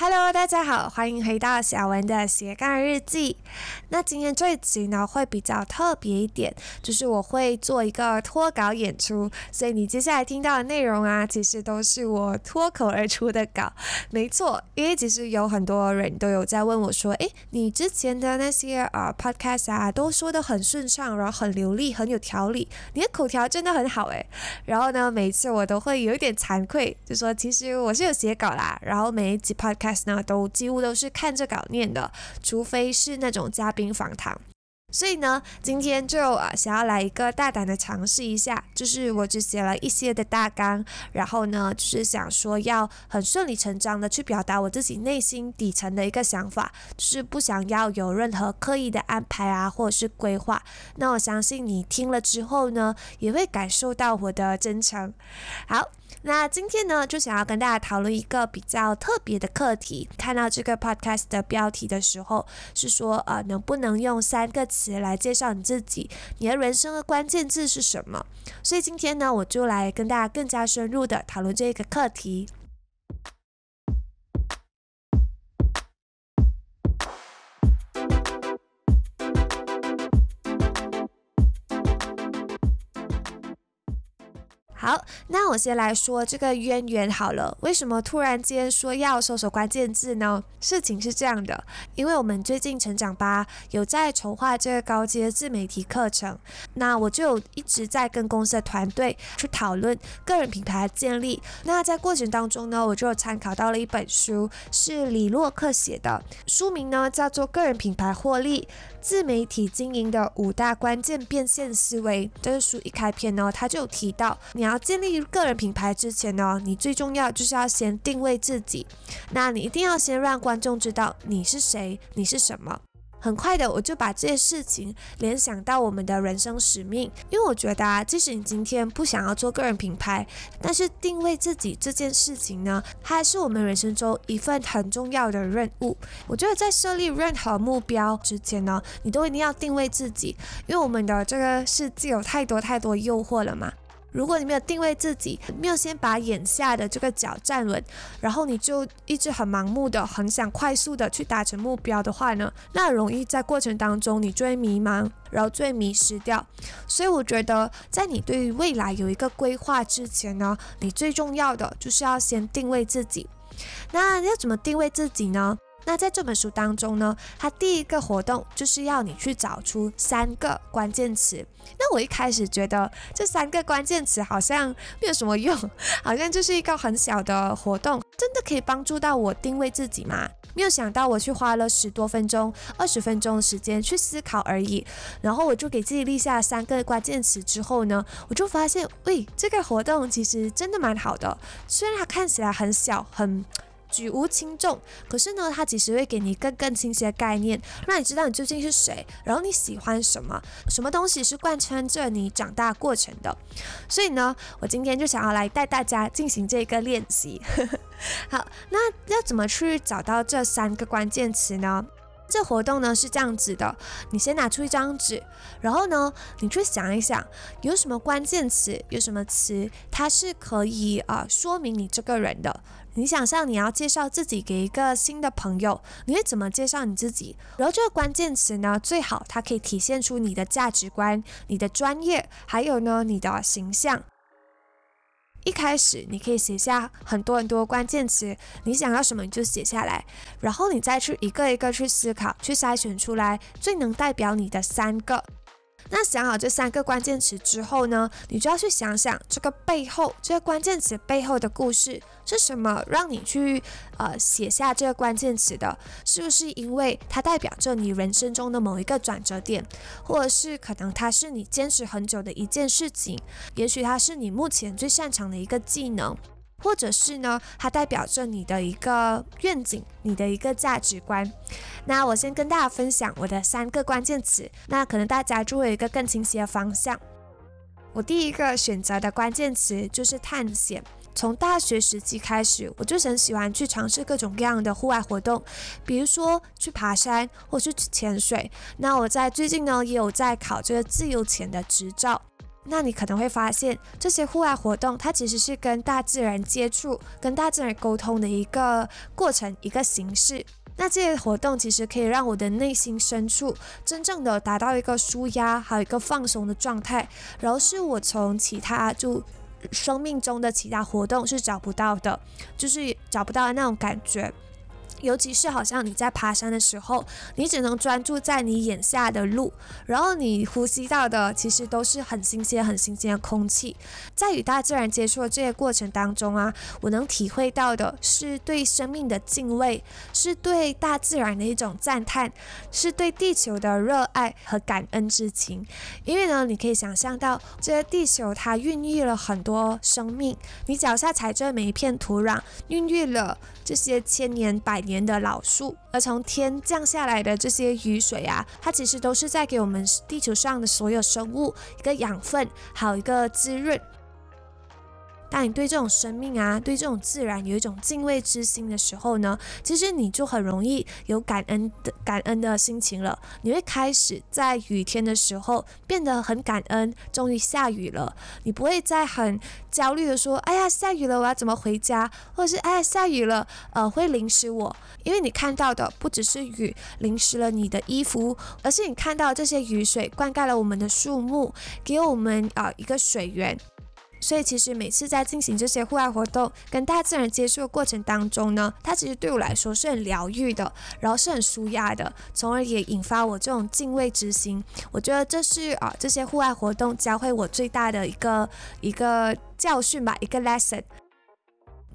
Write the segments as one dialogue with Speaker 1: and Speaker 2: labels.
Speaker 1: Hello，大家好，欢迎回到小文的斜杠日记。那今天这一集呢会比较特别一点，就是我会做一个脱稿演出，所以你接下来听到的内容啊，其实都是我脱口而出的稿。没错，因为其实有很多人都有在问我说，诶，你之前的那些呃 podcast 啊，都说的很顺畅，然后很流利，很有条理，你的口条真的很好诶。然后呢，每次我都会有一点惭愧，就说其实我是有写稿啦，然后每一集 podcast。呢都几乎都是看着稿念的，除非是那种嘉宾访谈。所以呢，今天就啊想要来一个大胆的尝试一下，就是我只写了一些的大纲，然后呢就是想说要很顺理成章的去表达我自己内心底层的一个想法，就是不想要有任何刻意的安排啊或者是规划。那我相信你听了之后呢，也会感受到我的真诚。好。那今天呢，就想要跟大家讨论一个比较特别的课题。看到这个 podcast 的标题的时候，是说呃，能不能用三个词来介绍你自己？你的人生的关键字是什么？所以今天呢，我就来跟大家更加深入的讨论这个课题。好，那我先来说这个渊源好了。为什么突然间说要搜索关键字呢？事情是这样的，因为我们最近成长吧有在筹划这个高阶自媒体课程，那我就一直在跟公司的团队去讨论个人品牌的建立。那在过程当中呢，我就参考到了一本书，是李洛克写的，书名呢叫做《个人品牌获利自媒体经营的五大关键变现思维》。这个书一开篇呢，他就提到你要。建立个人品牌之前呢，你最重要就是要先定位自己。那你一定要先让观众知道你是谁，你是什么。很快的，我就把这些事情联想到我们的人生使命，因为我觉得啊，即使你今天不想要做个人品牌，但是定位自己这件事情呢，它还是我们人生中一份很重要的任务。我觉得在设立任何目标之前呢，你都一定要定位自己，因为我们的这个世界有太多太多诱惑了嘛。如果你没有定位自己，没有先把眼下的这个脚站稳，然后你就一直很盲目的、很想快速的去达成目标的话呢，那容易在过程当中你就会迷茫，然后就会迷失掉。所以我觉得，在你对于未来有一个规划之前呢，你最重要的就是要先定位自己。那要怎么定位自己呢？那在这本书当中呢，它第一个活动就是要你去找出三个关键词。那我一开始觉得这三个关键词好像没有什么用，好像就是一个很小的活动，真的可以帮助到我定位自己吗？没有想到我去花了十多分钟、二十分钟的时间去思考而已，然后我就给自己立下三个关键词之后呢，我就发现，喂，这个活动其实真的蛮好的，虽然它看起来很小，很。举无轻重，可是呢，它其实会给你一个更清晰的概念，让你知道你究竟是谁，然后你喜欢什么，什么东西是贯穿着你长大过程的。所以呢，我今天就想要来带大家进行这个练习。好，那要怎么去找到这三个关键词呢？这活动呢是这样子的，你先拿出一张纸，然后呢，你去想一想，有什么关键词，有什么词，它是可以啊说明你这个人的。你想象你要介绍自己给一个新的朋友，你会怎么介绍你自己？然后这个关键词呢，最好它可以体现出你的价值观、你的专业，还有呢你的形象。一开始你可以写下很多很多关键词，你想要什么你就写下来，然后你再去一个一个去思考，去筛选出来最能代表你的三个。那想好这三个关键词之后呢，你就要去想想这个背后，这个关键词背后的故事是什么，让你去呃写下这个关键词的，是不是因为它代表着你人生中的某一个转折点，或者是可能它是你坚持很久的一件事情，也许它是你目前最擅长的一个技能。或者是呢，它代表着你的一个愿景，你的一个价值观。那我先跟大家分享我的三个关键词，那可能大家就会有一个更清晰的方向。我第一个选择的关键词就是探险。从大学时期开始，我就很喜欢去尝试各种各样的户外活动，比如说去爬山或是去潜水。那我在最近呢，也有在考这个自由潜的执照。那你可能会发现，这些户外活动它其实是跟大自然接触、跟大自然沟通的一个过程、一个形式。那这些活动其实可以让我的内心深处真正的达到一个舒压，还有一个放松的状态，然后是我从其他就生命中的其他活动是找不到的，就是找不到的那种感觉。尤其是好像你在爬山的时候，你只能专注在你眼下的路，然后你呼吸到的其实都是很新鲜、很新鲜的空气。在与大自然接触的这些过程当中啊，我能体会到的是对生命的敬畏，是对大自然的一种赞叹，是对地球的热爱和感恩之情。因为呢，你可以想象到这些地球它孕育了很多生命，你脚下踩着每一片土壤，孕育了这些千年百。年的老树，而从天降下来的这些雨水啊，它其实都是在给我们地球上的所有生物一个养分，还有一个滋润。当你对这种生命啊，对这种自然有一种敬畏之心的时候呢，其实你就很容易有感恩的感恩的心情了。你会开始在雨天的时候变得很感恩，终于下雨了。你不会再很焦虑的说：“哎呀，下雨了，我要怎么回家？”或者是“哎呀，下雨了，呃，会淋湿我。”因为你看到的不只是雨淋湿了你的衣服，而是你看到这些雨水灌溉了我们的树木，给我们啊一个水源。所以其实每次在进行这些户外活动、跟大自然接触的过程当中呢，它其实对我来说是很疗愈的，然后是很舒压的，从而也引发我这种敬畏之心。我觉得这是啊这些户外活动教会我最大的一个一个教训吧，一个 lesson。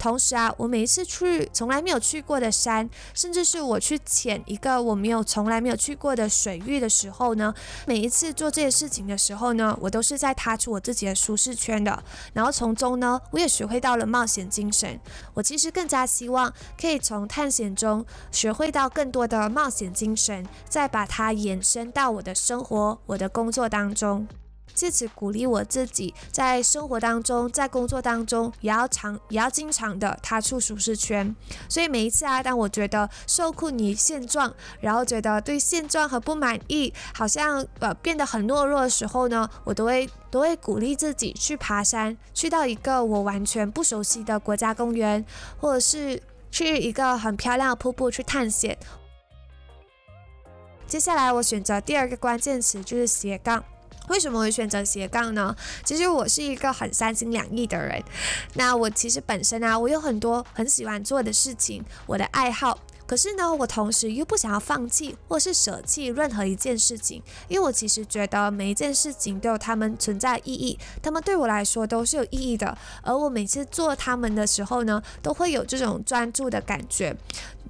Speaker 1: 同时啊，我每一次去从来没有去过的山，甚至是我去潜一个我没有从来没有去过的水域的时候呢，每一次做这些事情的时候呢，我都是在踏出我自己的舒适圈的。然后从中呢，我也学会到了冒险精神。我其实更加希望可以从探险中学会到更多的冒险精神，再把它延伸到我的生活、我的工作当中。借此鼓励我自己，在生活当中，在工作当中，也要常，也要经常的踏出舒适圈。所以每一次啊，当我觉得受困于现状，然后觉得对现状很不满意，好像呃变得很懦弱的时候呢，我都会都会鼓励自己去爬山，去到一个我完全不熟悉的国家公园，或者是去一个很漂亮的瀑布去探险。接下来我选择第二个关键词就是斜杠。为什么会选择斜杠呢？其实我是一个很三心两意的人。那我其实本身啊，我有很多很喜欢做的事情，我的爱好。可是呢，我同时又不想要放弃或是舍弃任何一件事情，因为我其实觉得每一件事情都有它们存在意义，它们对我来说都是有意义的。而我每次做它们的时候呢，都会有这种专注的感觉。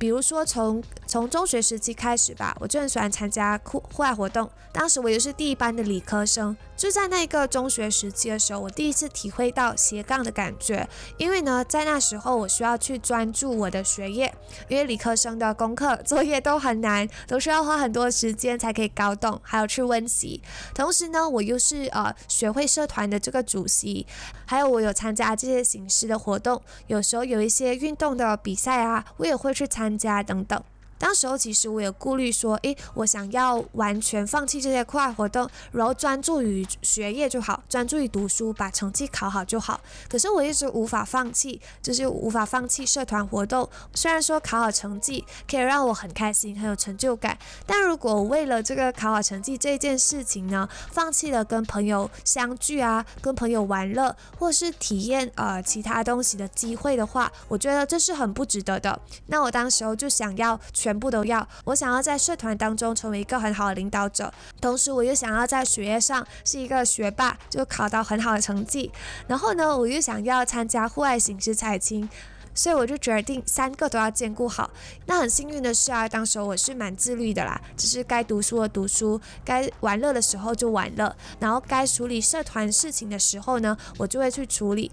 Speaker 1: 比如说，从从中学时期开始吧，我就很喜欢参加户户外活动。当时我又是第一班的理科生，就在那个中学时期的时候，我第一次体会到斜杠的感觉。因为呢，在那时候我需要去专注我的学业，因为理科生的功课作业都很难，都需要花很多时间才可以搞懂，还有去温习。同时呢，我又是呃学会社团的这个主席，还有我有参加这些形式的活动，有时候有一些运动的比赛啊，我也会去参。加等等。当时候其实我有顾虑，说，诶，我想要完全放弃这些课外活动，然后专注于学业就好，专注于读书，把成绩考好就好。可是我一直无法放弃，就是无法放弃社团活动。虽然说考好成绩可以让我很开心，很有成就感，但如果为了这个考好成绩这件事情呢，放弃了跟朋友相聚啊，跟朋友玩乐，或是体验呃其他东西的机会的话，我觉得这是很不值得的。那我当时候就想要全。全部都要，我想要在社团当中成为一个很好的领导者，同时我又想要在学业上是一个学霸，就考到很好的成绩。然后呢，我又想要参加户外形式采青，所以我就决定三个都要兼顾好。那很幸运的是啊，当时我是蛮自律的啦，只是该读书的读书，该玩乐的时候就玩乐，然后该处理社团事情的时候呢，我就会去处理。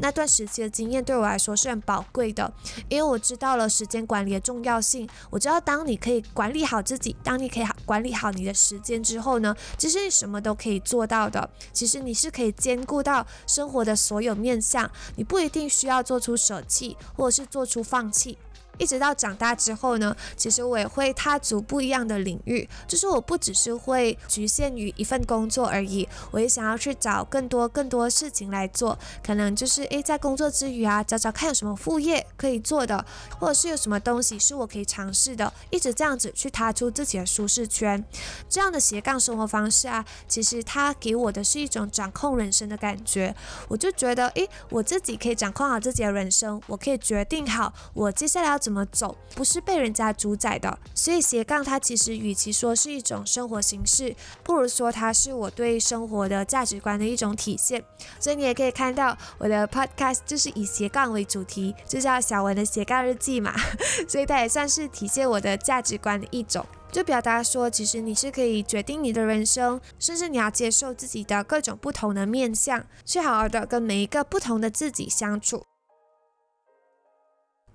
Speaker 1: 那段时期的经验对我来说是很宝贵的，因为我知道了时间管理的重要性。我知道，当你可以管理好自己，当你可以管理好你的时间之后呢，其实你什么都可以做到的。其实你是可以兼顾到生活的所有面向，你不一定需要做出舍弃，或者是做出放弃。一直到长大之后呢，其实我也会踏足不一样的领域，就是我不只是会局限于一份工作而已，我也想要去找更多更多事情来做，可能就是诶，在工作之余啊，找找看有什么副业可以做的，或者是有什么东西是我可以尝试的，一直这样子去踏出自己的舒适圈，这样的斜杠生活方式啊，其实它给我的是一种掌控人生的感觉，我就觉得诶，我自己可以掌控好自己的人生，我可以决定好我接下来要怎怎么走，不是被人家主宰的。所以斜杠它其实与其说是一种生活形式，不如说它是我对生活的价值观的一种体现。所以你也可以看到我的 podcast 就是以斜杠为主题，就叫小文的斜杠日记嘛。所以它也算是体现我的价值观的一种，就表达说，其实你是可以决定你的人生，甚至你要接受自己的各种不同的面相，去好好的跟每一个不同的自己相处。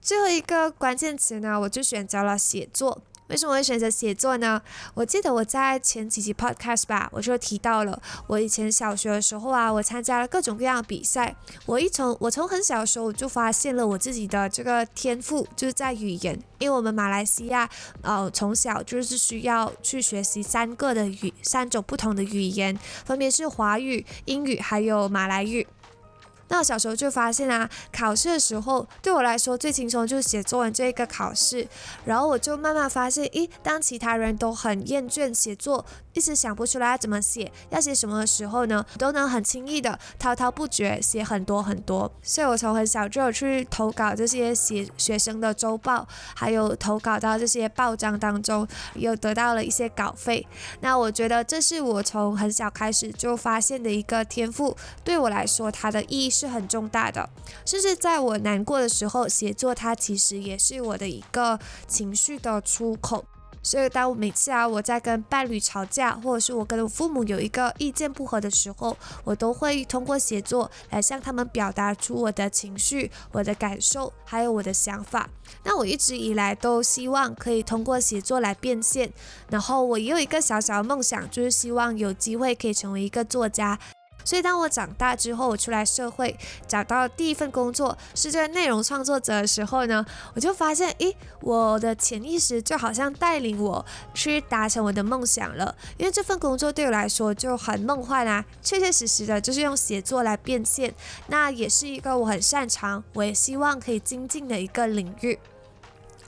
Speaker 1: 最后一个关键词呢，我就选择了写作。为什么会选择写作呢？我记得我在前几集 podcast 吧，我就提到了，我以前小学的时候啊，我参加了各种各样的比赛。我一从我从很小的时候我就发现了我自己的这个天赋，就是在语言。因为我们马来西亚，呃，从小就是需要去学习三个的语，三种不同的语言，分别是华语、英语还有马来语。那我小时候就发现啊，考试的时候对我来说最轻松就是写作文这一个考试，然后我就慢慢发现，咦，当其他人都很厌倦写作。一直想不出来要怎么写，要写什么的时候呢，都能很轻易的滔滔不绝写很多很多。所以我从很小就有去投稿这些写学生的周报，还有投稿到这些报章当中，又得到了一些稿费。那我觉得这是我从很小开始就发现的一个天赋，对我来说它的意义是很重大的。甚至在我难过的时候，写作它其实也是我的一个情绪的出口。所以，当我每次啊，我在跟伴侣吵架，或者是我跟我父母有一个意见不合的时候，我都会通过写作来向他们表达出我的情绪、我的感受，还有我的想法。那我一直以来都希望可以通过写作来变现。然后，我也有一个小小的梦想，就是希望有机会可以成为一个作家。所以，当我长大之后，我出来社会，找到第一份工作是这个内容创作者的时候呢，我就发现，诶，我的潜意识就好像带领我去达成我的梦想了。因为这份工作对我来说就很梦幻啊，确确实实的就是用写作来变现，那也是一个我很擅长，我也希望可以精进的一个领域。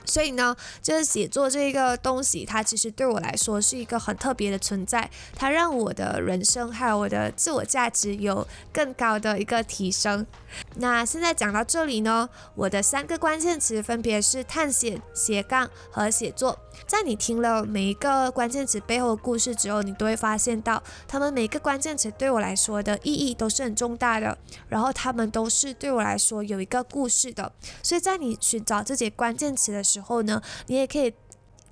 Speaker 1: 所以呢，就是写作这个东西，它其实对我来说是一个很特别的存在，它让我的人生还有我的自我价值有更高的一个提升。那现在讲到这里呢，我的三个关键词分别是探险、斜杠和写作。在你听了每一个关键词背后的故事之后，你都会发现到，他们每个关键词对我来说的意义都是很重大的，然后他们都是对我来说有一个故事的。所以在你寻找这些关键词的时呢，你也可以。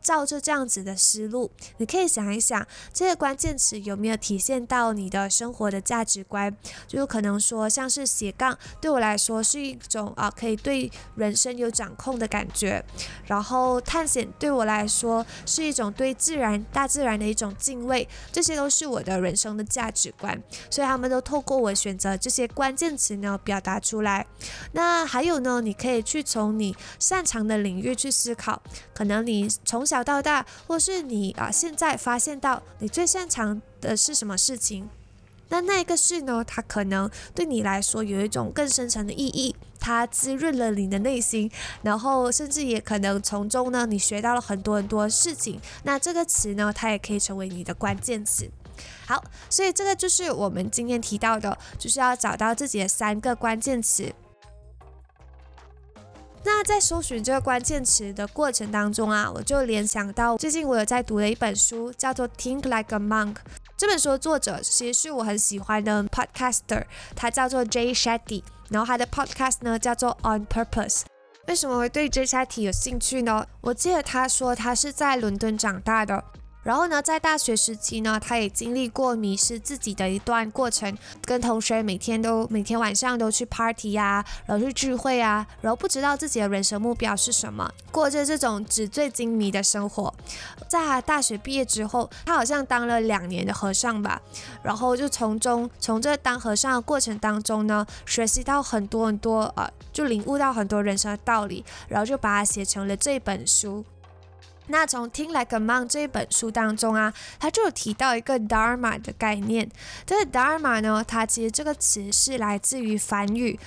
Speaker 1: 照着这样子的思路，你可以想一想，这些关键词有没有体现到你的生活的价值观？就有可能说，像是斜杠，对我来说是一种啊，可以对人生有掌控的感觉。然后探险对我来说是一种对自然、大自然的一种敬畏，这些都是我的人生的价值观。所以他们都透过我选择这些关键词呢，表达出来。那还有呢，你可以去从你擅长的领域去思考，可能你从小。小到大，或是你啊，现在发现到你最擅长的是什么事情？那那一个事呢？它可能对你来说有一种更深层的意义，它滋润了你的内心，然后甚至也可能从中呢，你学到了很多很多事情。那这个词呢，它也可以成为你的关键词。好，所以这个就是我们今天提到的，就是要找到自己的三个关键词。在搜寻这个关键词的过程当中啊，我就联想到最近我有在读的一本书，叫做《Think Like a Monk》。这本书的作者其实是我很喜欢的 podcaster，他叫做 Jay Shetty，然后他的 podcast 呢叫做 On Purpose。为什么会对 Jay Shetty 有兴趣呢？我记得他说他是在伦敦长大的。然后呢，在大学时期呢，他也经历过迷失自己的一段过程，跟同学每天都每天晚上都去 party 呀，然后去聚会啊，然后不知道自己的人生目标是什么，过着这种纸醉金迷的生活。在他大学毕业之后，他好像当了两年的和尚吧，然后就从中从这当和尚的过程当中呢，学习到很多很多呃，就领悟到很多人生的道理，然后就把它写成了这本书。那从《听 Like a Monk》这一本书当中啊，他就有提到一个 Dharma 的概念。这个 Dharma 呢，它其实这个词是来自于梵语，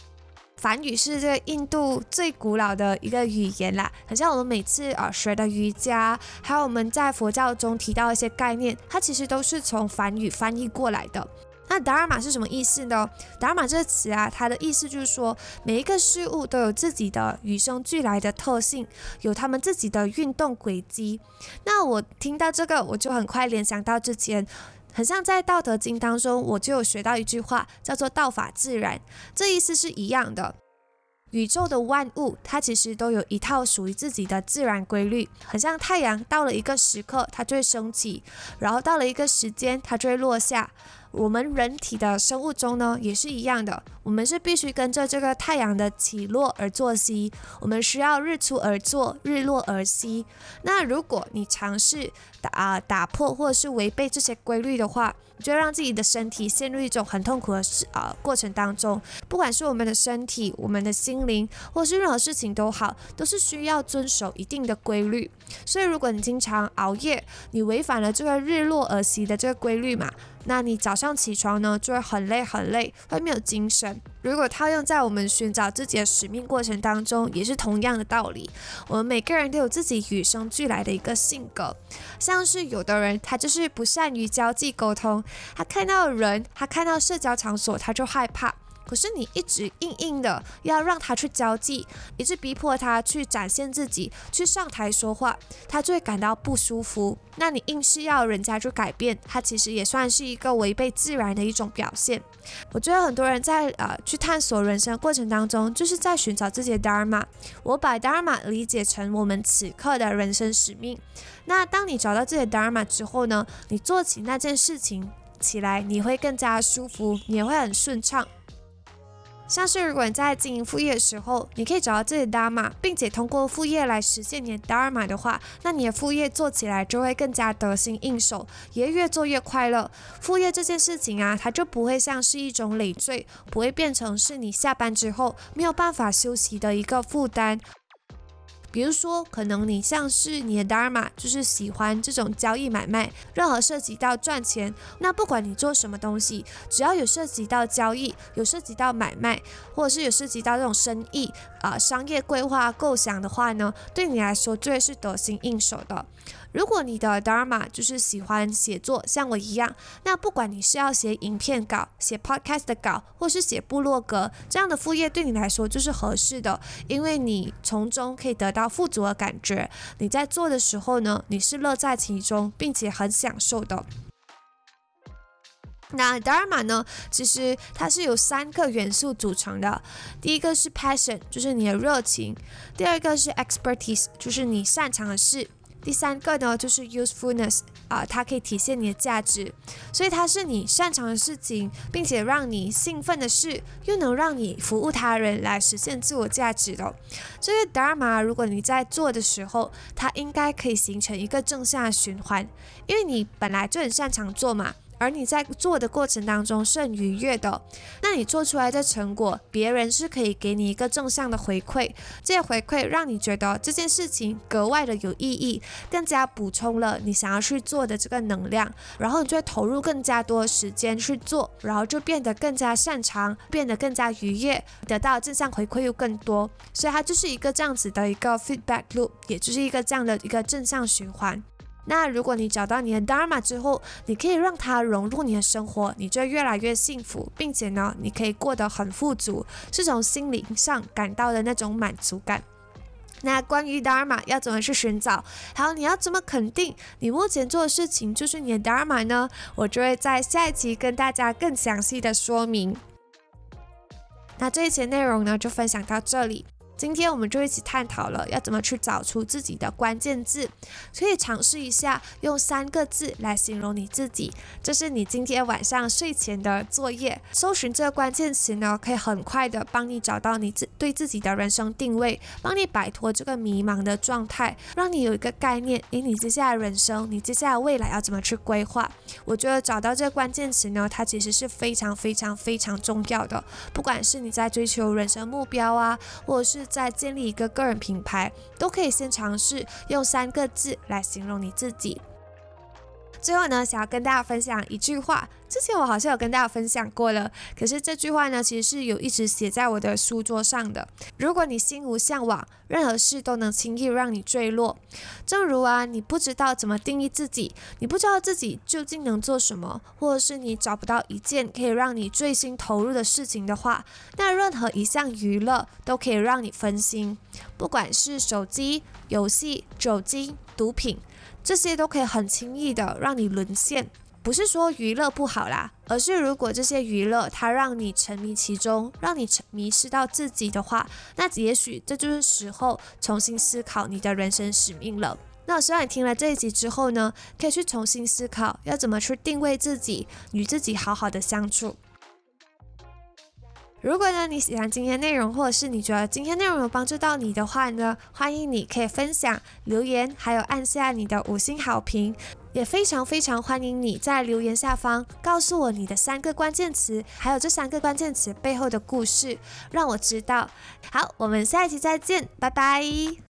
Speaker 1: 梵语是这个印度最古老的一个语言啦。很像我们每次啊学的瑜伽，还有我们在佛教中提到一些概念，它其实都是从梵语翻译过来的。那达尔玛是什么意思呢？达尔玛这个词啊，它的意思就是说，每一个事物都有自己的与生俱来的特性，有他们自己的运动轨迹。那我听到这个，我就很快联想到之前，很像在《道德经》当中，我就有学到一句话，叫做“道法自然”，这意思是一样的。宇宙的万物，它其实都有一套属于自己的自然规律，很像太阳，到了一个时刻它就会升起，然后到了一个时间它就会落下。我们人体的生物钟呢，也是一样的。我们是必须跟着这个太阳的起落而作息，我们需要日出而作，日落而息。那如果你尝试打打破或者是违背这些规律的话，就让自己的身体陷入一种很痛苦的事啊过程当中。不管是我们的身体、我们的心灵，或是任何事情都好，都是需要遵守一定的规律。所以，如果你经常熬夜，你违反了这个日落而息的这个规律嘛？那你早上起床呢，就会很累很累，会没有精神。如果套用在我们寻找自己的使命过程当中，也是同样的道理。我们每个人都有自己与生俱来的一个性格，像是有的人他就是不善于交际沟通，他看到人，他看到社交场所他就害怕。可是你一直硬硬的要让他去交际，一直逼迫他去展现自己，去上台说话，他就会感到不舒服。那你硬是要人家去改变，他其实也算是一个违背自然的一种表现。我觉得很多人在呃去探索人生过程当中，就是在寻找自己的 dharma。我把 dharma 理解成我们此刻的人生使命。那当你找到自己的 dharma 之后呢，你做起那件事情起来，你会更加舒服，你也会很顺畅。像是如果你在经营副业的时候，你可以找到自己的 Darma，并且通过副业来实现你的 Darma 的话，那你的副业做起来就会更加得心应手，也越做越快乐。副业这件事情啊，它就不会像是一种累赘，不会变成是你下班之后没有办法休息的一个负担。比如说，可能你像是你的 dharma，就是喜欢这种交易买卖，任何涉及到赚钱，那不管你做什么东西，只要有涉及到交易，有涉及到买卖，或者是有涉及到这种生意啊、商业规划构想的话呢，对你来说最是得心应手的。如果你的 dharma 就是喜欢写作，像我一样，那不管你是要写影片稿、写 podcast 的稿，或是写部落格，这样的副业对你来说就是合适的，因为你从中可以得到富足的感觉。你在做的时候呢，你是乐在其中，并且很享受的。那 dharma 呢，其实它是由三个元素组成的，第一个是 passion，就是你的热情；第二个是 expertise，就是你擅长的事。第三个呢，就是 usefulness 啊，它可以体现你的价值，所以它是你擅长的事情，并且让你兴奋的事，又能让你服务他人来实现自我价值的。这个 dharma，如果你在做的时候，它应该可以形成一个正向循环，因为你本来就很擅长做嘛。而你在做的过程当中是很愉悦的，那你做出来的成果，别人是可以给你一个正向的回馈，这些回馈让你觉得这件事情格外的有意义，更加补充了你想要去做的这个能量，然后你就会投入更加多时间去做，然后就变得更加擅长，变得更加愉悦，得到正向回馈又更多，所以它就是一个这样子的一个 feedback loop，也就是一个这样的一个正向循环。那如果你找到你的 dharma 之后，你可以让它融入你的生活，你就越来越幸福，并且呢，你可以过得很富足，是从心灵上感到的那种满足感。那关于 dharma 要怎么去寻找，还有你要怎么肯定你目前做的事情就是你的 dharma 呢？我就会在下一期跟大家更详细的说明。那这一期内容呢，就分享到这里。今天我们就一起探讨了要怎么去找出自己的关键字，可以尝试一下用三个字来形容你自己，这是你今天晚上睡前的作业。搜寻这个关键词呢，可以很快的帮你找到你自对自己的人生定位，帮你摆脱这个迷茫的状态，让你有一个概念，以，你接下来人生，你接下来未来要怎么去规划？我觉得找到这个关键词呢，它其实是非常非常非常重要的，不管是你在追求人生目标啊，或者是在建立一个个人品牌，都可以先尝试用三个字来形容你自己。最后呢，想要跟大家分享一句话，之前我好像有跟大家分享过了，可是这句话呢，其实是有一直写在我的书桌上的。如果你心无向往，任何事都能轻易让你坠落。正如啊，你不知道怎么定义自己，你不知道自己究竟能做什么，或者是你找不到一件可以让你醉心投入的事情的话，那任何一项娱乐都可以让你分心，不管是手机游戏、酒精、毒品。这些都可以很轻易的让你沦陷，不是说娱乐不好啦，而是如果这些娱乐它让你沉迷其中，让你沉迷失到自己的话，那也许这就是时候重新思考你的人生使命了。那我希望你听了这一集之后呢，可以去重新思考要怎么去定位自己，与自己好好的相处。如果呢你喜欢今天内容，或者是你觉得今天内容有帮助到你的话呢，欢迎你可以分享、留言，还有按下你的五星好评，也非常非常欢迎你在留言下方告诉我你的三个关键词，还有这三个关键词背后的故事，让我知道。好，我们下一期再见，拜拜。